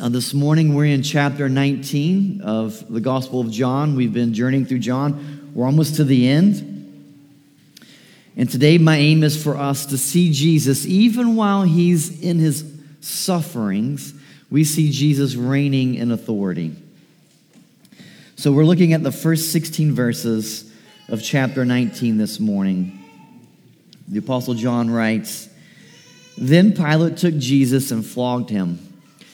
Uh, this morning we're in chapter 19 of the Gospel of John. We've been journeying through John. We're almost to the end. And today my aim is for us to see Jesus even while he's in his sufferings. We see Jesus reigning in authority. So we're looking at the first 16 verses of chapter 19 this morning. The Apostle John writes Then Pilate took Jesus and flogged him.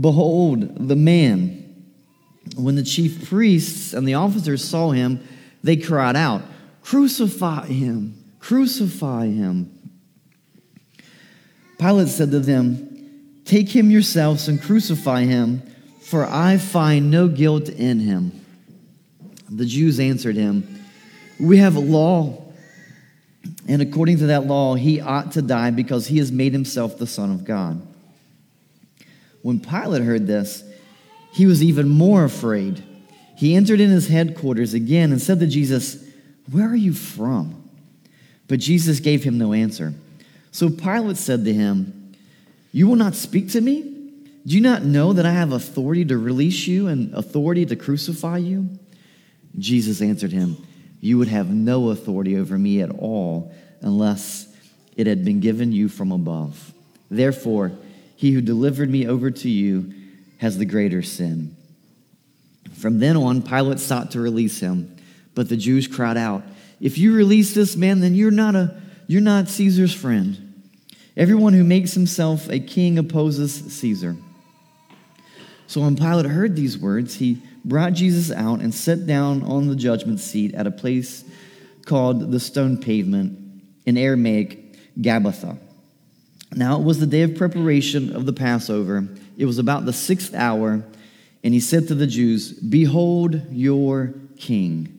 Behold, the man. When the chief priests and the officers saw him, they cried out, Crucify him! Crucify him! Pilate said to them, Take him yourselves and crucify him, for I find no guilt in him. The Jews answered him, We have a law, and according to that law, he ought to die because he has made himself the Son of God. When Pilate heard this, he was even more afraid. He entered in his headquarters again and said to Jesus, Where are you from? But Jesus gave him no answer. So Pilate said to him, You will not speak to me? Do you not know that I have authority to release you and authority to crucify you? Jesus answered him, You would have no authority over me at all unless it had been given you from above. Therefore, he who delivered me over to you has the greater sin. From then on, Pilate sought to release him, but the Jews cried out, If you release this man, then you're not, a, you're not Caesar's friend. Everyone who makes himself a king opposes Caesar. So when Pilate heard these words, he brought Jesus out and sat down on the judgment seat at a place called the stone pavement, in Aramaic, Gabbatha. Now it was the day of preparation of the Passover. It was about the sixth hour, and he said to the Jews, Behold your king.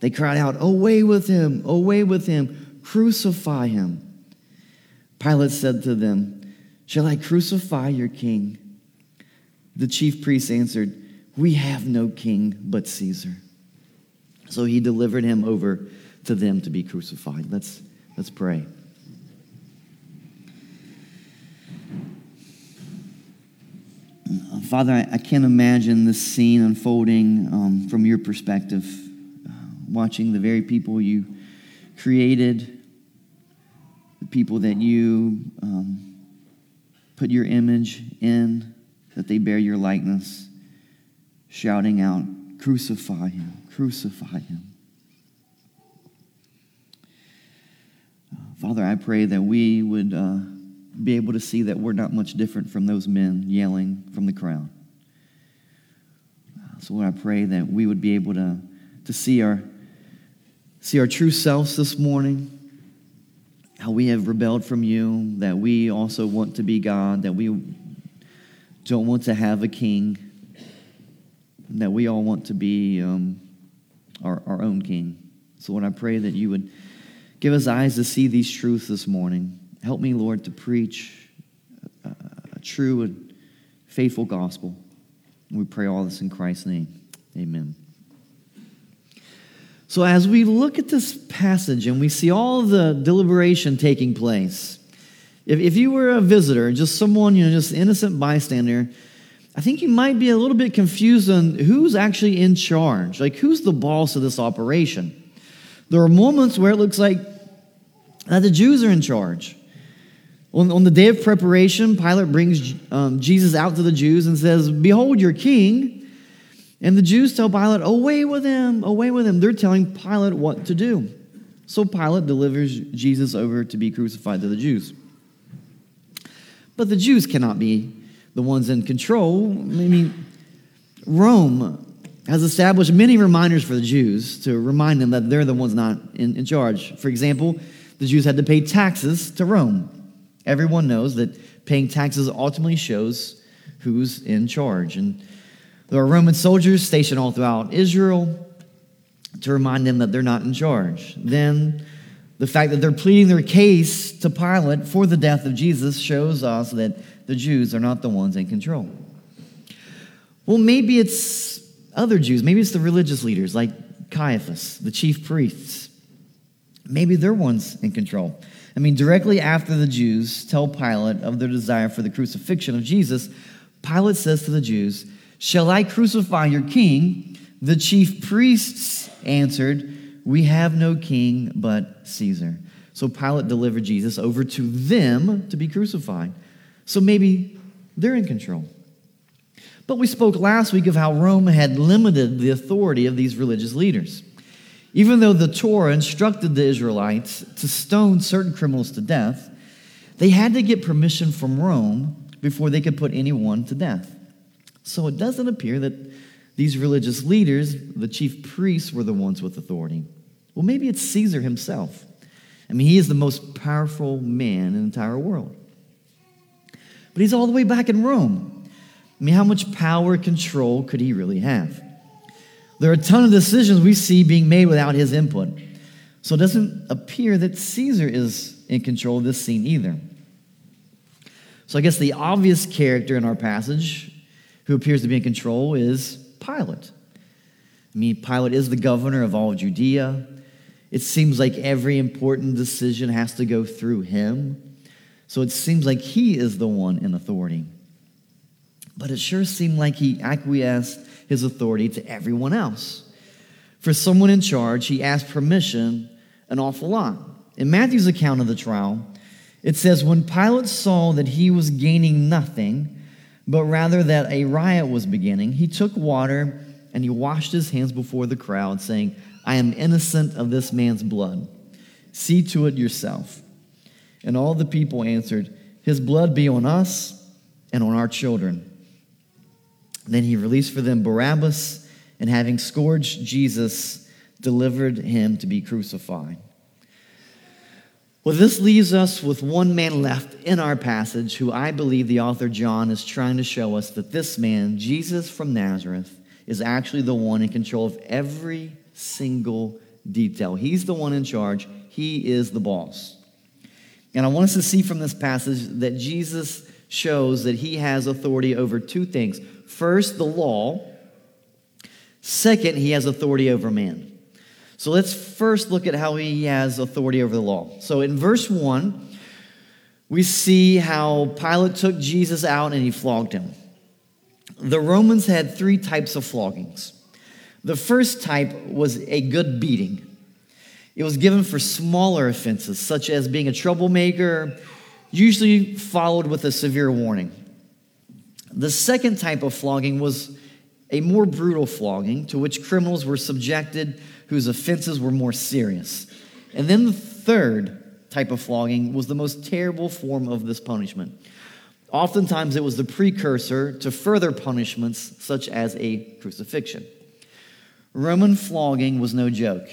They cried out, Away with him, away with him, crucify him. Pilate said to them, Shall I crucify your king? The chief priests answered, We have no king but Caesar. So he delivered him over to them to be crucified. Let's, let's pray. Father, I, can't imagine this scene unfolding um, from your perspective, uh, watching the very people you created, the people that you um, put your image in, that they bear your likeness, shouting out, Crucify him, crucify him. Uh, Father, I pray that we would. Uh, be able to see that we're not much different from those men yelling from the crowd. So, Lord, I pray that we would be able to, to see, our, see our true selves this morning, how we have rebelled from you, that we also want to be God, that we don't want to have a king, that we all want to be um, our, our own king. So, Lord, I pray that you would give us eyes to see these truths this morning. Help me, Lord, to preach a, a true and faithful gospel. We pray all this in Christ's name. Amen. So, as we look at this passage and we see all the deliberation taking place, if, if you were a visitor, just someone, you know, just innocent bystander, I think you might be a little bit confused on who's actually in charge. Like, who's the boss of this operation? There are moments where it looks like that the Jews are in charge. On, on the day of preparation, Pilate brings um, Jesus out to the Jews and says, Behold your king. And the Jews tell Pilate, Away with him, away with him. They're telling Pilate what to do. So Pilate delivers Jesus over to be crucified to the Jews. But the Jews cannot be the ones in control. I mean, Rome has established many reminders for the Jews to remind them that they're the ones not in, in charge. For example, the Jews had to pay taxes to Rome. Everyone knows that paying taxes ultimately shows who's in charge. And There are Roman soldiers stationed all throughout Israel to remind them that they're not in charge. Then, the fact that they're pleading their case to Pilate for the death of Jesus shows us that the Jews are not the ones in control. Well, maybe it's other Jews. Maybe it's the religious leaders like Caiaphas, the chief priests. Maybe they're ones in control. I mean, directly after the Jews tell Pilate of their desire for the crucifixion of Jesus, Pilate says to the Jews, Shall I crucify your king? The chief priests answered, We have no king but Caesar. So Pilate delivered Jesus over to them to be crucified. So maybe they're in control. But we spoke last week of how Rome had limited the authority of these religious leaders. Even though the Torah instructed the Israelites to stone certain criminals to death, they had to get permission from Rome before they could put anyone to death. So it doesn't appear that these religious leaders, the chief priests, were the ones with authority. Well, maybe it's Caesar himself. I mean, he is the most powerful man in the entire world. But he's all the way back in Rome. I mean, how much power control could he really have? There are a ton of decisions we see being made without his input. So it doesn't appear that Caesar is in control of this scene either. So I guess the obvious character in our passage who appears to be in control is Pilate. I mean, Pilate is the governor of all Judea. It seems like every important decision has to go through him. So it seems like he is the one in authority. But it sure seemed like he acquiesced his authority to everyone else. For someone in charge, he asked permission an awful lot. In Matthew's account of the trial, it says, When Pilate saw that he was gaining nothing, but rather that a riot was beginning, he took water and he washed his hands before the crowd, saying, I am innocent of this man's blood. See to it yourself. And all the people answered, His blood be on us and on our children. Then he released for them Barabbas, and having scourged Jesus, delivered him to be crucified. Well, this leaves us with one man left in our passage who I believe the author John is trying to show us that this man, Jesus from Nazareth, is actually the one in control of every single detail. He's the one in charge, he is the boss. And I want us to see from this passage that Jesus shows that he has authority over two things. First, the law. Second, he has authority over man. So let's first look at how he has authority over the law. So in verse 1, we see how Pilate took Jesus out and he flogged him. The Romans had three types of floggings. The first type was a good beating. It was given for smaller offenses, such as being a troublemaker, usually followed with a severe warning. The second type of flogging was a more brutal flogging to which criminals were subjected whose offenses were more serious. And then the third type of flogging was the most terrible form of this punishment. Oftentimes, it was the precursor to further punishments, such as a crucifixion. Roman flogging was no joke.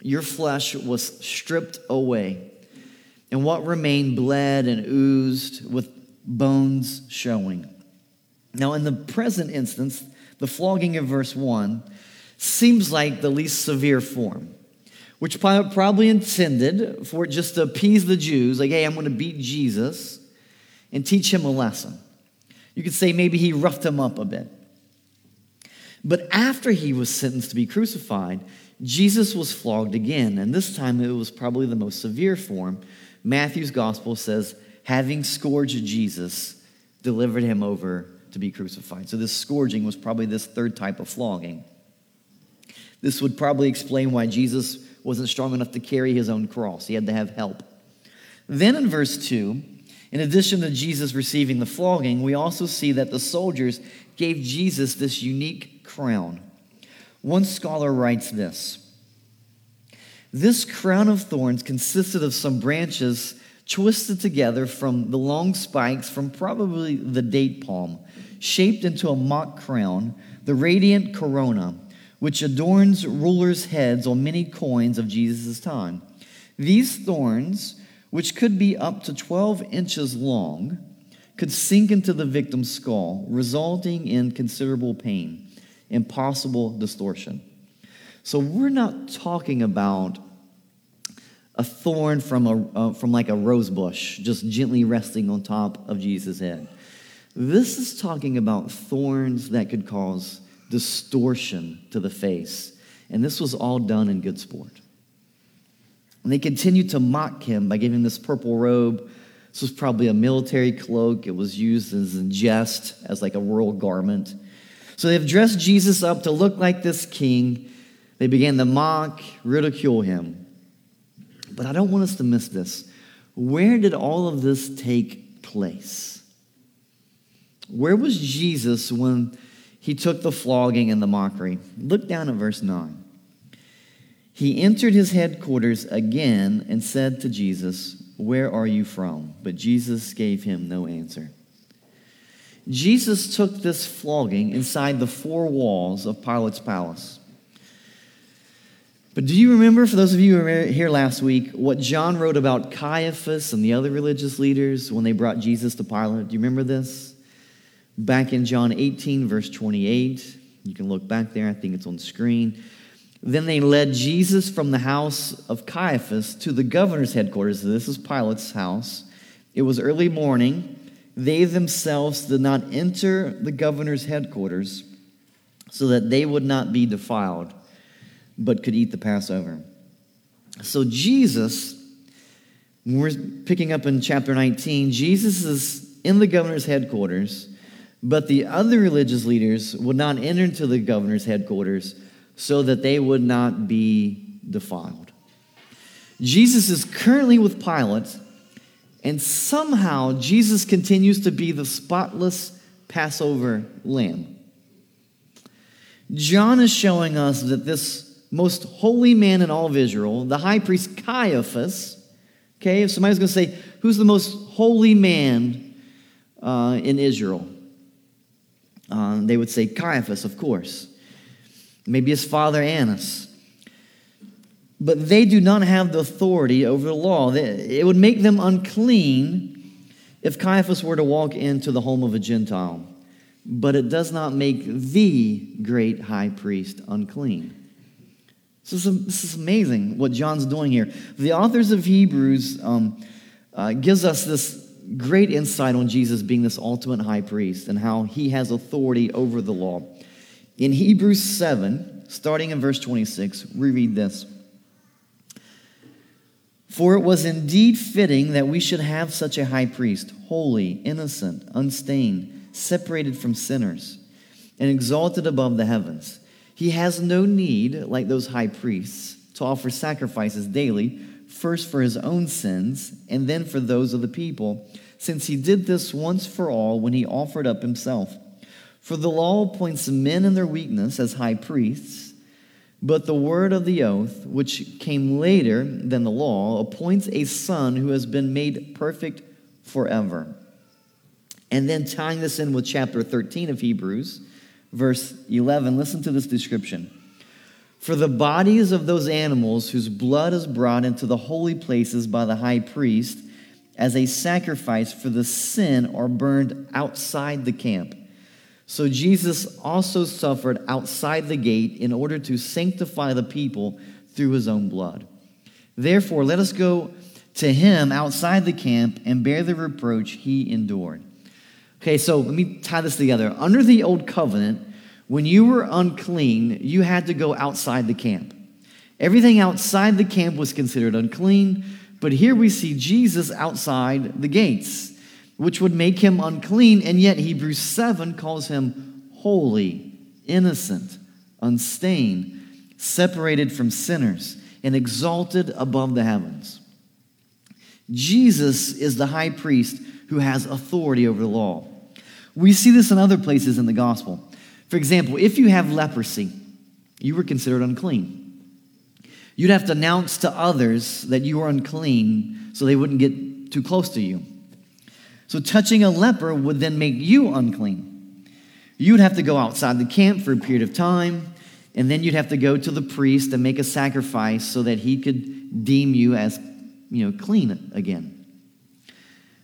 Your flesh was stripped away, and what remained bled and oozed with bones showing. Now, in the present instance, the flogging of verse 1 seems like the least severe form, which Pilate probably intended for just to appease the Jews, like, hey, I'm going to beat Jesus and teach him a lesson. You could say maybe he roughed him up a bit. But after he was sentenced to be crucified, Jesus was flogged again, and this time it was probably the most severe form. Matthew's gospel says, having scourged Jesus, delivered him over to be crucified. So this scourging was probably this third type of flogging. This would probably explain why Jesus wasn't strong enough to carry his own cross. He had to have help. Then in verse 2, in addition to Jesus receiving the flogging, we also see that the soldiers gave Jesus this unique crown. One scholar writes this This crown of thorns consisted of some branches twisted together from the long spikes from probably the date palm, shaped into a mock crown, the radiant corona which adorns rulers' heads on many coins of Jesus' time. These thorns, which could be up to 12 inches long, could sink into the victim's skull, resulting in considerable pain and possible distortion. So we're not talking about a thorn from, a, uh, from like a rose bush just gently resting on top of Jesus' head. This is talking about thorns that could cause distortion to the face. And this was all done in good sport. And they continued to mock him by giving this purple robe. This was probably a military cloak. It was used as a jest, as like a royal garment. So they've dressed Jesus up to look like this king. They began to mock, ridicule him. But I don't want us to miss this. Where did all of this take place? Where was Jesus when he took the flogging and the mockery? Look down at verse 9. He entered his headquarters again and said to Jesus, Where are you from? But Jesus gave him no answer. Jesus took this flogging inside the four walls of Pilate's palace. But do you remember, for those of you who were here last week, what John wrote about Caiaphas and the other religious leaders when they brought Jesus to Pilate? Do you remember this? Back in John 18, verse 28. You can look back there, I think it's on the screen. Then they led Jesus from the house of Caiaphas to the governor's headquarters. This is Pilate's house. It was early morning. They themselves did not enter the governor's headquarters so that they would not be defiled but could eat the Passover. So, Jesus, when we're picking up in chapter 19, Jesus is in the governor's headquarters, but the other religious leaders would not enter into the governor's headquarters so that they would not be defiled. Jesus is currently with Pilate, and somehow Jesus continues to be the spotless Passover lamb. John is showing us that this most holy man in all of Israel, the high priest Caiaphas. Okay, if somebody's going to say, who's the most holy man uh, in Israel? Uh, they would say Caiaphas, of course. Maybe his father Annas. But they do not have the authority over the law. It would make them unclean if Caiaphas were to walk into the home of a Gentile. But it does not make the great high priest unclean. Is, this is amazing what John's doing here. The authors of Hebrews um, uh, gives us this great insight on Jesus being this ultimate high priest and how he has authority over the law. In Hebrews 7, starting in verse 26, we read this. For it was indeed fitting that we should have such a high priest, holy, innocent, unstained, separated from sinners, and exalted above the heavens he has no need, like those high priests, to offer sacrifices daily, first for his own sins and then for those of the people, since he did this once for all when he offered up himself. For the law appoints men in their weakness as high priests, but the word of the oath, which came later than the law, appoints a son who has been made perfect forever. And then tying this in with chapter 13 of Hebrews, verse 11, listen to this description. For the bodies of those animals whose blood is brought into the holy places by the high priest as a sacrifice for the sin are burned outside the camp. So Jesus also suffered outside the gate in order to sanctify the people through his own blood. Therefore, let us go to him outside the camp and bear the reproach he endured. Okay, so let me tie this together. Under the old covenant, when you were unclean, you had to go outside the camp. Everything outside the camp was considered unclean, but here we see Jesus outside the gates, which would make him unclean, and yet Hebrews 7 calls him holy, innocent, unstained, separated from sinners, and exalted above the heavens. Jesus is the high priest who has authority over the law. We see this in other places in the gospel. For example, if you have leprosy, you were considered unclean. You'd have to announce to others that you were unclean so they wouldn't get too close to you. So, touching a leper would then make you unclean. You'd have to go outside the camp for a period of time, and then you'd have to go to the priest and make a sacrifice so that he could deem you as you know, clean again.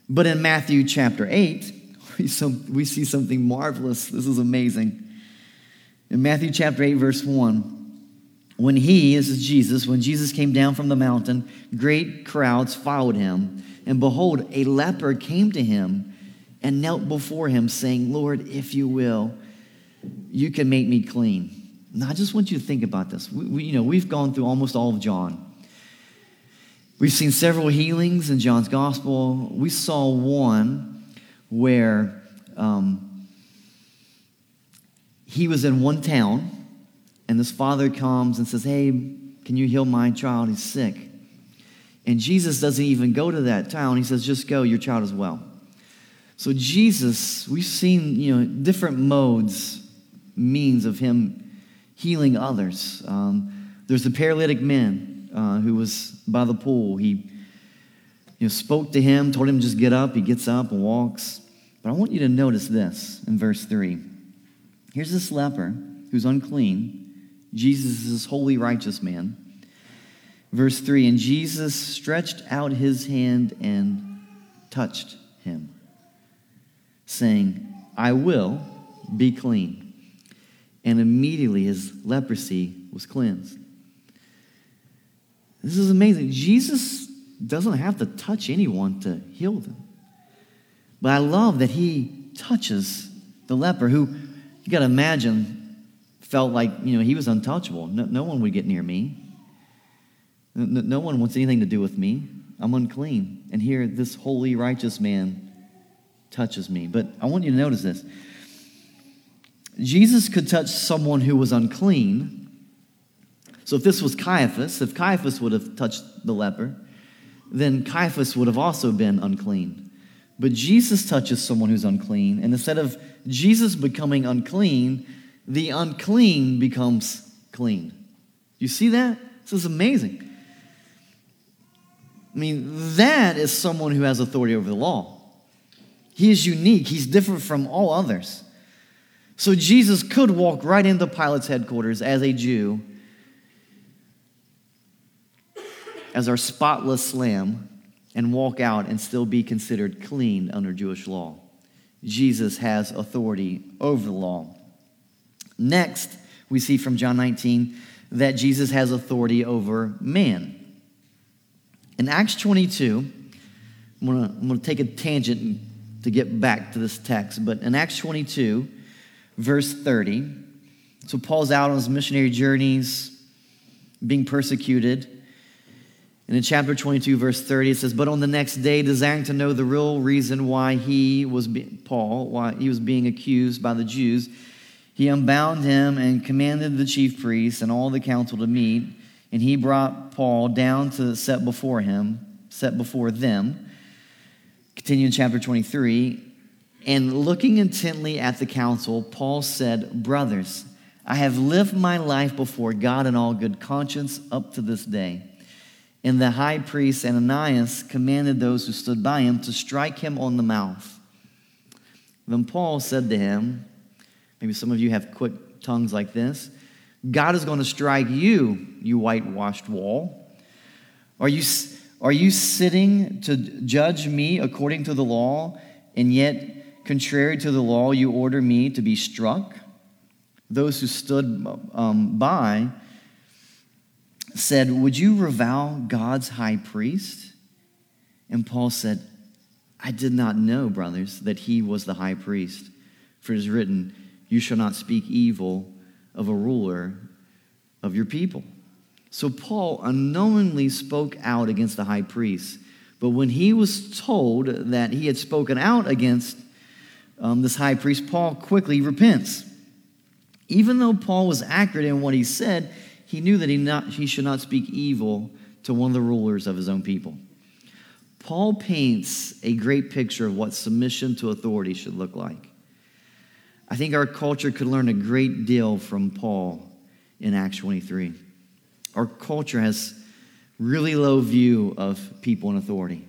But in Matthew chapter 8, we, some, we see something marvelous. This is amazing. In Matthew chapter 8, verse 1, when he, this is Jesus, when Jesus came down from the mountain, great crowds followed him. And behold, a leper came to him and knelt before him, saying, Lord, if you will, you can make me clean. Now, I just want you to think about this. We, we, you know, we've gone through almost all of John. We've seen several healings in John's gospel. We saw one where um, he was in one town, and this father comes and says, Hey, can you heal my child? He's sick. And Jesus doesn't even go to that town. He says, Just go, your child is well. So, Jesus, we've seen you know, different modes, means of him healing others. Um, there's the paralytic man uh, who was by the pool. He you know, spoke to him, told him to just get up. He gets up and walks. But I want you to notice this in verse 3. Here's this leper who's unclean. Jesus is this holy, righteous man. Verse 3 And Jesus stretched out his hand and touched him, saying, I will be clean and immediately his leprosy was cleansed. This is amazing. Jesus doesn't have to touch anyone to heal them. But I love that he touches the leper who, you got to imagine, felt like, you know, he was untouchable. No, no one would get near me. No, no one wants anything to do with me. I'm unclean. And here, this holy, righteous man touches me. But I want you to notice this. Jesus could touch someone who was unclean. So if this was Caiaphas, if Caiaphas would have touched the leper, then Caiaphas would have also been unclean. But Jesus touches someone who's unclean, and instead of Jesus becoming unclean, the unclean becomes clean. You see that? This is amazing. I mean, that is someone who has authority over the law. He is unique, he's different from all others. So Jesus could walk right into Pilate's headquarters as a Jew, as our spotless lamb, and walk out and still be considered clean under Jewish law. Jesus has authority over the law. Next, we see from John 19 that Jesus has authority over man. In Acts 22, I'm going to take a tangent to get back to this text, but in Acts 22, verse 30. So Paul's out on his missionary journeys, being persecuted. And in chapter 22, verse 30, it says, But on the next day, desiring to know the real reason why he was, be- Paul, why he was being accused by the Jews, he unbound him and commanded the chief priests and all the council to meet. And he brought Paul down to set before him, set before them. Continue in chapter 23. And looking intently at the council, Paul said, Brothers, I have lived my life before God in all good conscience up to this day. And the high priest Ananias commanded those who stood by him to strike him on the mouth. Then Paul said to him, Maybe some of you have quick tongues like this God is going to strike you, you whitewashed wall. Are you, are you sitting to judge me according to the law, and yet Contrary to the law, you order me to be struck. Those who stood um, by said, Would you revile God's high priest? And Paul said, I did not know, brothers, that he was the high priest. For it is written, You shall not speak evil of a ruler of your people. So Paul unknowingly spoke out against the high priest. But when he was told that he had spoken out against um, this high priest, Paul quickly repents. Even though Paul was accurate in what he said, he knew that he, not, he should not speak evil to one of the rulers of his own people. Paul paints a great picture of what submission to authority should look like. I think our culture could learn a great deal from Paul in Acts 23. Our culture has really low view of people in authority.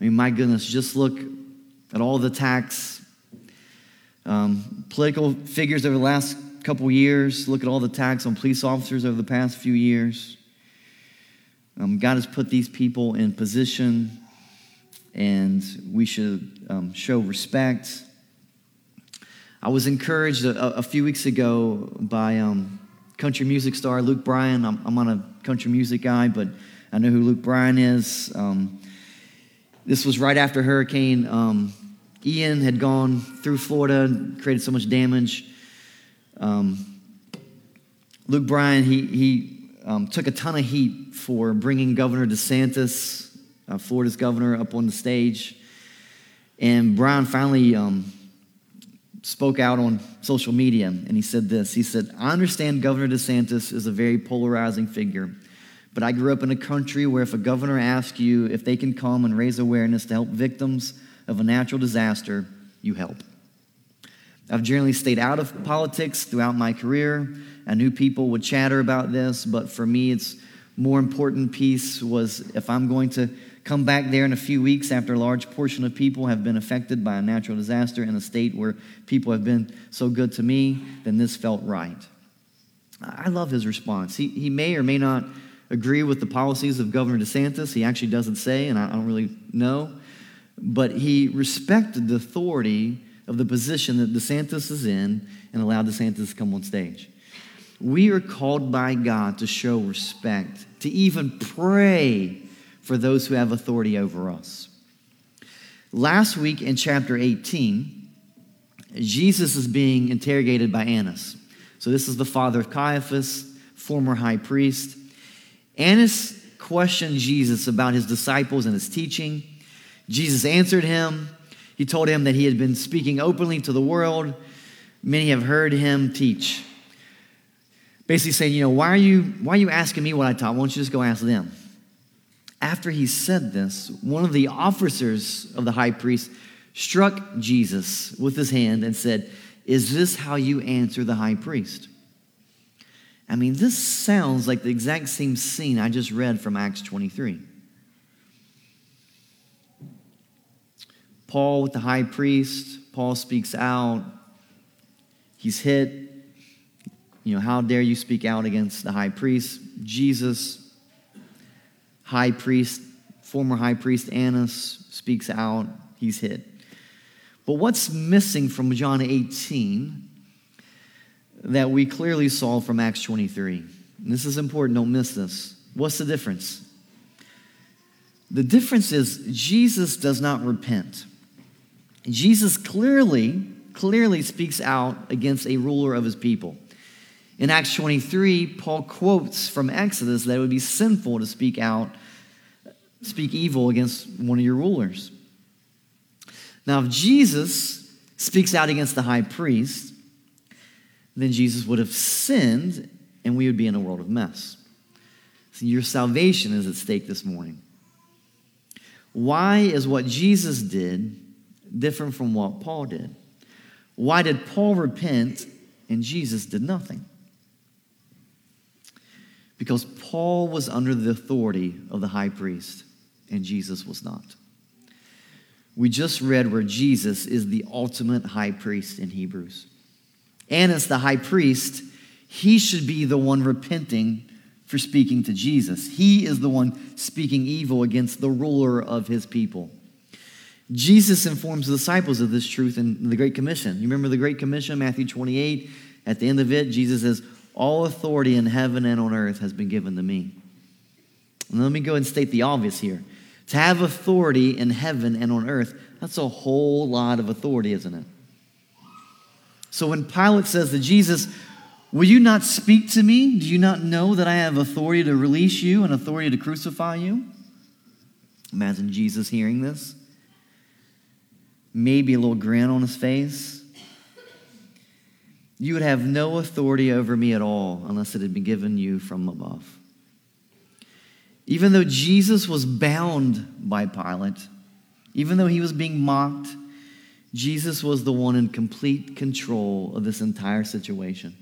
I mean, my goodness, just look at all the attacks um, political figures over the last couple years, look at all the attacks on police officers over the past few years. Um, God has put these people in position, and we should um, show respect. I was encouraged a, a few weeks ago by um, country music star Luke Bryan. I'm, I'm not a country music guy, but I know who Luke Bryan is. Um, this was right after Hurricane um, Ian had gone through Florida and created so much damage. Um, Luke Bryan, he, he um, took a ton of heat for bringing Governor DeSantis, uh, Florida's governor, up on the stage. And Bryan finally um, spoke out on social media and he said this He said, I understand Governor DeSantis is a very polarizing figure. But I grew up in a country where if a governor asks you if they can come and raise awareness to help victims of a natural disaster, you help. I've generally stayed out of politics throughout my career. I knew people would chatter about this, but for me, it's more important piece was if I'm going to come back there in a few weeks after a large portion of people have been affected by a natural disaster in a state where people have been so good to me, then this felt right. I love his response. He, he may or may not agree with the policies of Governor DeSantis. He actually doesn't say, and I don't really know. But he respected the authority of the position that DeSantis is in and allowed DeSantis to come on stage. We are called by God to show respect, to even pray for those who have authority over us. Last week in chapter 18, Jesus is being interrogated by Annas. So, this is the father of Caiaphas, former high priest. Annas questioned Jesus about his disciples and his teaching. Jesus answered him. He told him that he had been speaking openly to the world. Many have heard him teach. Basically saying, you know, why are you, why are you asking me what I taught? Why don't you just go ask them? After he said this, one of the officers of the high priest struck Jesus with his hand and said, Is this how you answer the high priest? I mean, this sounds like the exact same scene I just read from Acts 23. Paul with the high priest, Paul speaks out. He's hit. You know, how dare you speak out against the high priest? Jesus, high priest, former high priest Annas speaks out. He's hit. But what's missing from John 18 that we clearly saw from Acts 23. And this is important, don't miss this. What's the difference? The difference is Jesus does not repent. Jesus clearly, clearly speaks out against a ruler of his people. In Acts 23, Paul quotes from Exodus that it would be sinful to speak out, speak evil against one of your rulers. Now, if Jesus speaks out against the high priest, then Jesus would have sinned and we would be in a world of mess. Your salvation is at stake this morning. Why is what Jesus did different from what Paul did? Why did Paul repent and Jesus did nothing? Because Paul was under the authority of the high priest and Jesus was not. We just read where Jesus is the ultimate high priest in Hebrews. And as the high priest, he should be the one repenting for speaking to Jesus. He is the one speaking evil against the ruler of his people. Jesus informs the disciples of this truth in the Great Commission. You remember the Great Commission, Matthew 28? At the end of it, Jesus says, All authority in heaven and on earth has been given to me. And let me go and state the obvious here. To have authority in heaven and on earth, that's a whole lot of authority, isn't it? So when Pilate says to Jesus, Will you not speak to me? Do you not know that I have authority to release you and authority to crucify you? Imagine Jesus hearing this. Maybe a little grin on his face. You would have no authority over me at all unless it had been given you from above. Even though Jesus was bound by Pilate, even though he was being mocked, Jesus was the one in complete control of this entire situation.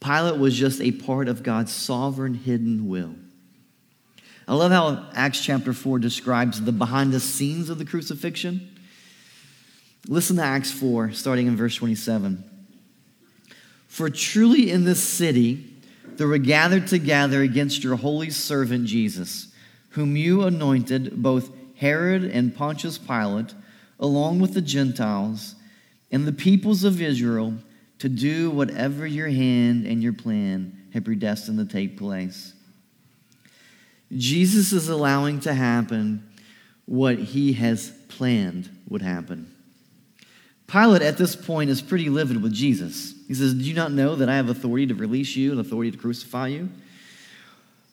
Pilate was just a part of God's sovereign hidden will. I love how Acts chapter 4 describes the behind the scenes of the crucifixion. Listen to Acts 4, starting in verse 27. For truly in this city there were gathered together against your holy servant Jesus, whom you anointed, both Herod and Pontius Pilate along with the Gentiles and the peoples of Israel to do whatever your hand and your plan had predestined to take place. Jesus is allowing to happen what he has planned would happen. Pilate at this point is pretty livid with Jesus. He says, Do you not know that I have authority to release you and authority to crucify you?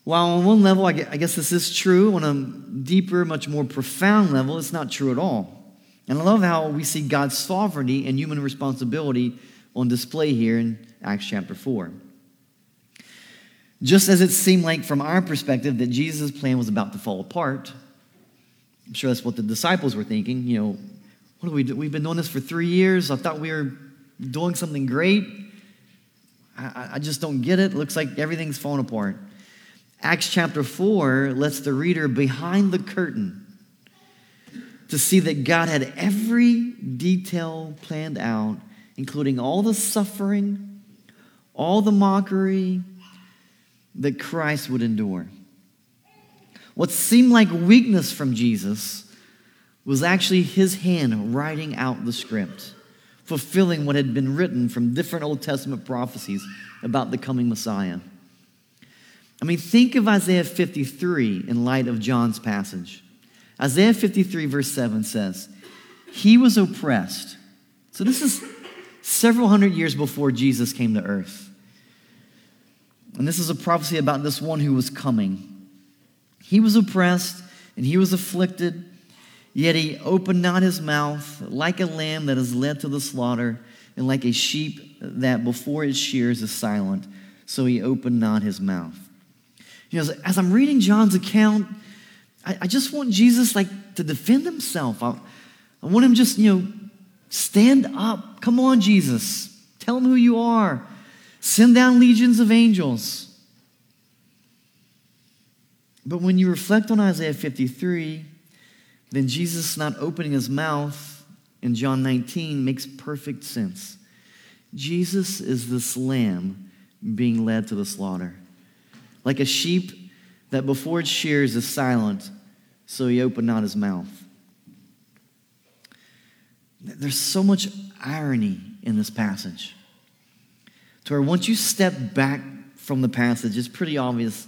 While on one level, I guess this is true, on a deeper, much more profound level, it's not true at all. And I love how we see God's sovereignty and human responsibility on display here in Acts chapter 4. Just as it seemed like, from our perspective, that Jesus' plan was about to fall apart, I'm sure that's what the disciples were thinking. You know, what do we do? We've been doing this for three years. I thought we were doing something great. I, I just don't get it. Looks like everything's falling apart. Acts chapter 4 lets the reader behind the curtain to see that God had every detail planned out, including all the suffering, all the mockery that Christ would endure. What seemed like weakness from Jesus was actually his hand writing out the script, fulfilling what had been written from different Old Testament prophecies about the coming Messiah. I mean, think of Isaiah 53 in light of John's passage. Isaiah 53, verse 7 says, He was oppressed. So this is several hundred years before Jesus came to earth. And this is a prophecy about this one who was coming. He was oppressed and he was afflicted Yet he opened not his mouth, like a lamb that is led to the slaughter, and like a sheep that before its shears is silent. So he opened not his mouth. You know, as I'm reading John's account, I, I just want Jesus like to defend himself. I, I want him just, you know, stand up. Come on, Jesus. Tell him who you are. Send down legions of angels. But when you reflect on Isaiah 53, then Jesus not opening his mouth in John 19 makes perfect sense. Jesus is this lamb being led to the slaughter. Like a sheep that before its shears is silent, so he opened not his mouth. There's so much irony in this passage. To where once you step back from the passage, it's pretty obvious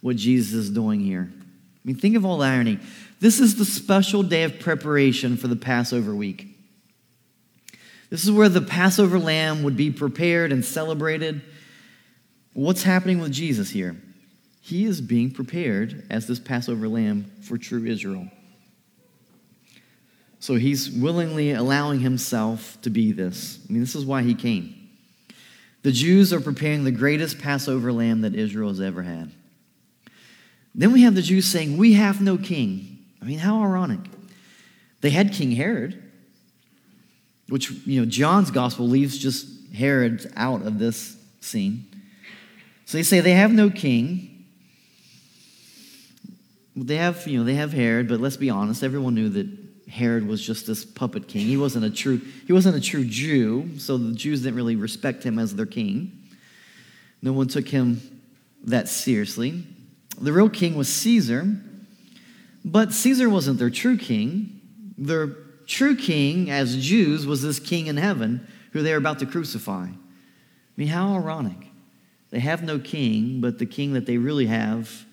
what Jesus is doing here. I mean, think of all the irony. This is the special day of preparation for the Passover week. This is where the Passover lamb would be prepared and celebrated. What's happening with Jesus here? He is being prepared as this Passover lamb for true Israel. So he's willingly allowing himself to be this. I mean, this is why he came. The Jews are preparing the greatest Passover lamb that Israel has ever had. Then we have the Jews saying, We have no king. I mean, how ironic. They had King Herod, which, you know, John's gospel leaves just Herod out of this scene. So they say they have no king. They have, you know, they have Herod, but let's be honest, everyone knew that Herod was just this puppet king. He wasn't a true, he wasn't a true Jew, so the Jews didn't really respect him as their king. No one took him that seriously. The real king was Caesar, but Caesar wasn't their true king. Their true king, as Jews, was this king in heaven who they were about to crucify. I mean, how ironic. They have no king, but the king that they really have,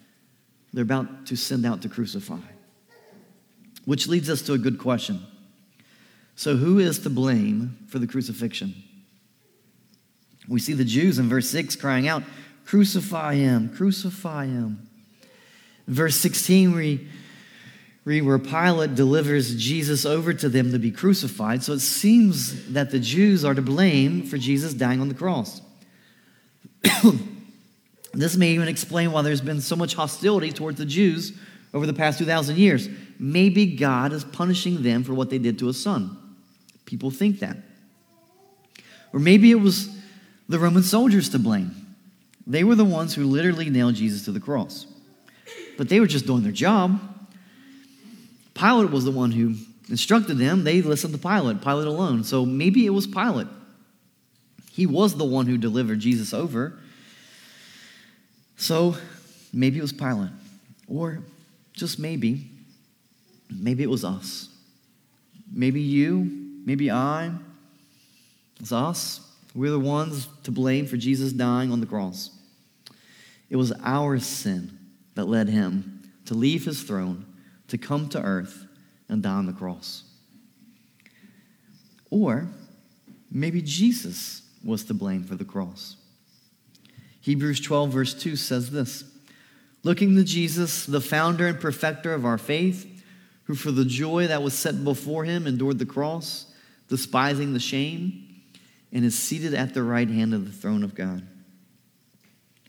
they're about to send out to crucify. Which leads us to a good question. So, who is to blame for the crucifixion? We see the Jews in verse 6 crying out, Crucify him, crucify him. In verse 16, we where Pilate delivers Jesus over to them to be crucified. So it seems that the Jews are to blame for Jesus dying on the cross. this may even explain why there's been so much hostility towards the Jews over the past 2,000 years. Maybe God is punishing them for what they did to his son. People think that. Or maybe it was the Roman soldiers to blame. They were the ones who literally nailed Jesus to the cross. But they were just doing their job. Pilate was the one who instructed them. They listened to Pilate, Pilate alone. So maybe it was Pilate. He was the one who delivered Jesus over. So maybe it was Pilate. Or just maybe, maybe it was us. Maybe you, maybe I, It's us. We're the ones to blame for Jesus dying on the cross. It was our sin that led him to leave his throne, to come to earth, and die on the cross. Or maybe Jesus was to blame for the cross. Hebrews 12, verse 2 says this Looking to Jesus, the founder and perfecter of our faith, who for the joy that was set before him endured the cross, despising the shame, and is seated at the right hand of the throne of God.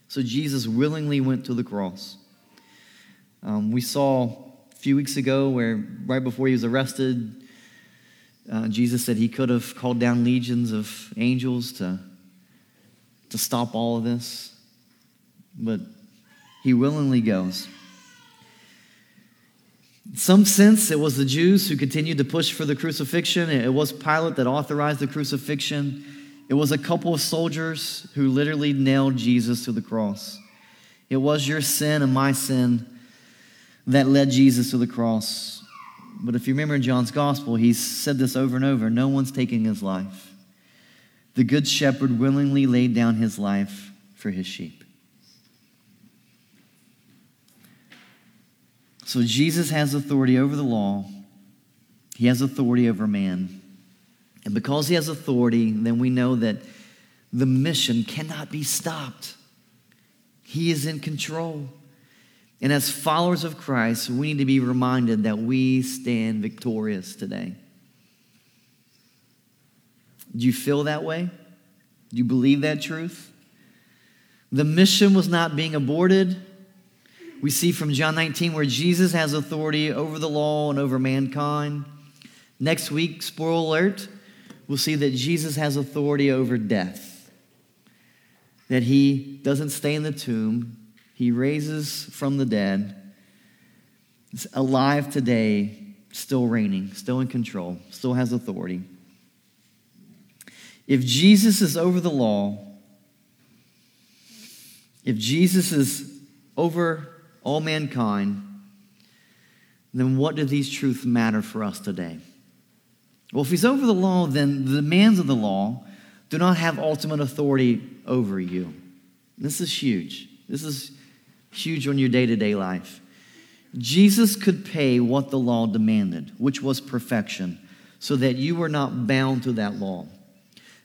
So Jesus willingly went to the cross. Um, we saw few weeks ago where, right before he was arrested, uh, Jesus said he could have called down legions of angels to, to stop all of this, but he willingly goes. In some sense, it was the Jews who continued to push for the crucifixion. It was Pilate that authorized the crucifixion. It was a couple of soldiers who literally nailed Jesus to the cross. It was your sin and my sin that led Jesus to the cross. But if you remember in John's gospel, he said this over and over no one's taking his life. The good shepherd willingly laid down his life for his sheep. So Jesus has authority over the law, he has authority over man. And because he has authority, then we know that the mission cannot be stopped. He is in control. And as followers of Christ, we need to be reminded that we stand victorious today. Do you feel that way? Do you believe that truth? The mission was not being aborted. We see from John 19 where Jesus has authority over the law and over mankind. Next week, spoiler alert, we'll see that Jesus has authority over death. That he doesn't stay in the tomb, he raises from the dead, He's alive today, still reigning, still in control, still has authority. If Jesus is over the law, if Jesus is over all mankind, then what do these truths matter for us today? Well, if he's over the law, then the demands of the law do not have ultimate authority over you. This is huge. This is huge on your day to day life. Jesus could pay what the law demanded, which was perfection, so that you were not bound to that law.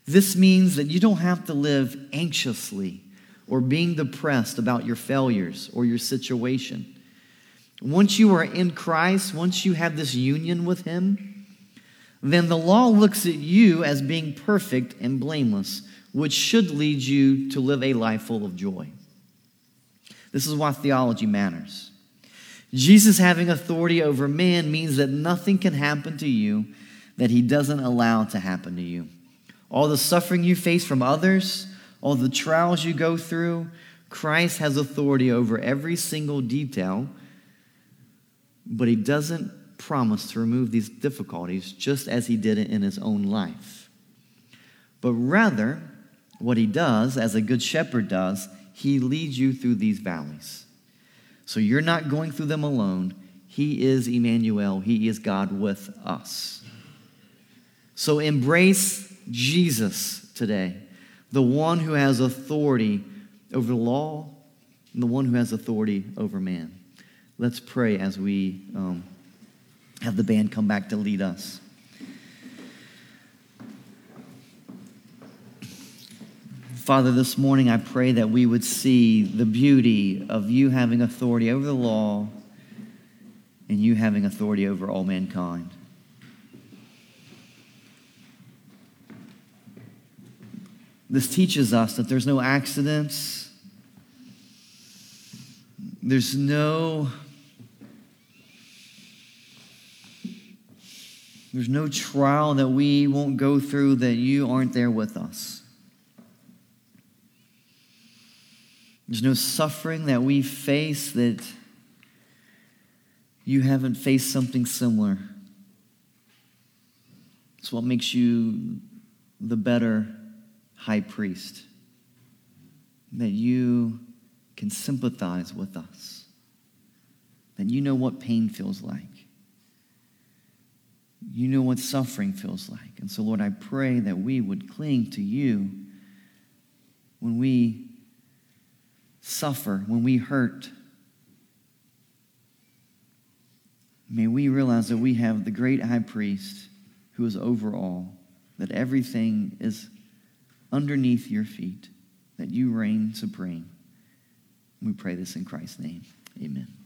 This means that you don't have to live anxiously or being depressed about your failures or your situation. Once you are in Christ, once you have this union with Him, then the law looks at you as being perfect and blameless, which should lead you to live a life full of joy. This is why theology matters. Jesus having authority over man means that nothing can happen to you that he doesn't allow to happen to you. All the suffering you face from others, all the trials you go through, Christ has authority over every single detail, but he doesn't promise to remove these difficulties just as he did it in his own life. But rather, what he does, as a good shepherd does, he leads you through these valleys. So you're not going through them alone. He is Emmanuel, He is God with us. So embrace Jesus today, the one who has authority over the law and the one who has authority over man. Let's pray as we um, have the band come back to lead us. Father, this morning I pray that we would see the beauty of you having authority over the law and you having authority over all mankind. This teaches us that there's no accidents, there's no There's no trial that we won't go through that you aren't there with us. There's no suffering that we face that you haven't faced something similar. It's what makes you the better high priest. That you can sympathize with us. That you know what pain feels like. You know what suffering feels like. And so, Lord, I pray that we would cling to you when we suffer, when we hurt. May we realize that we have the great high priest who is over all, that everything is underneath your feet, that you reign supreme. We pray this in Christ's name. Amen.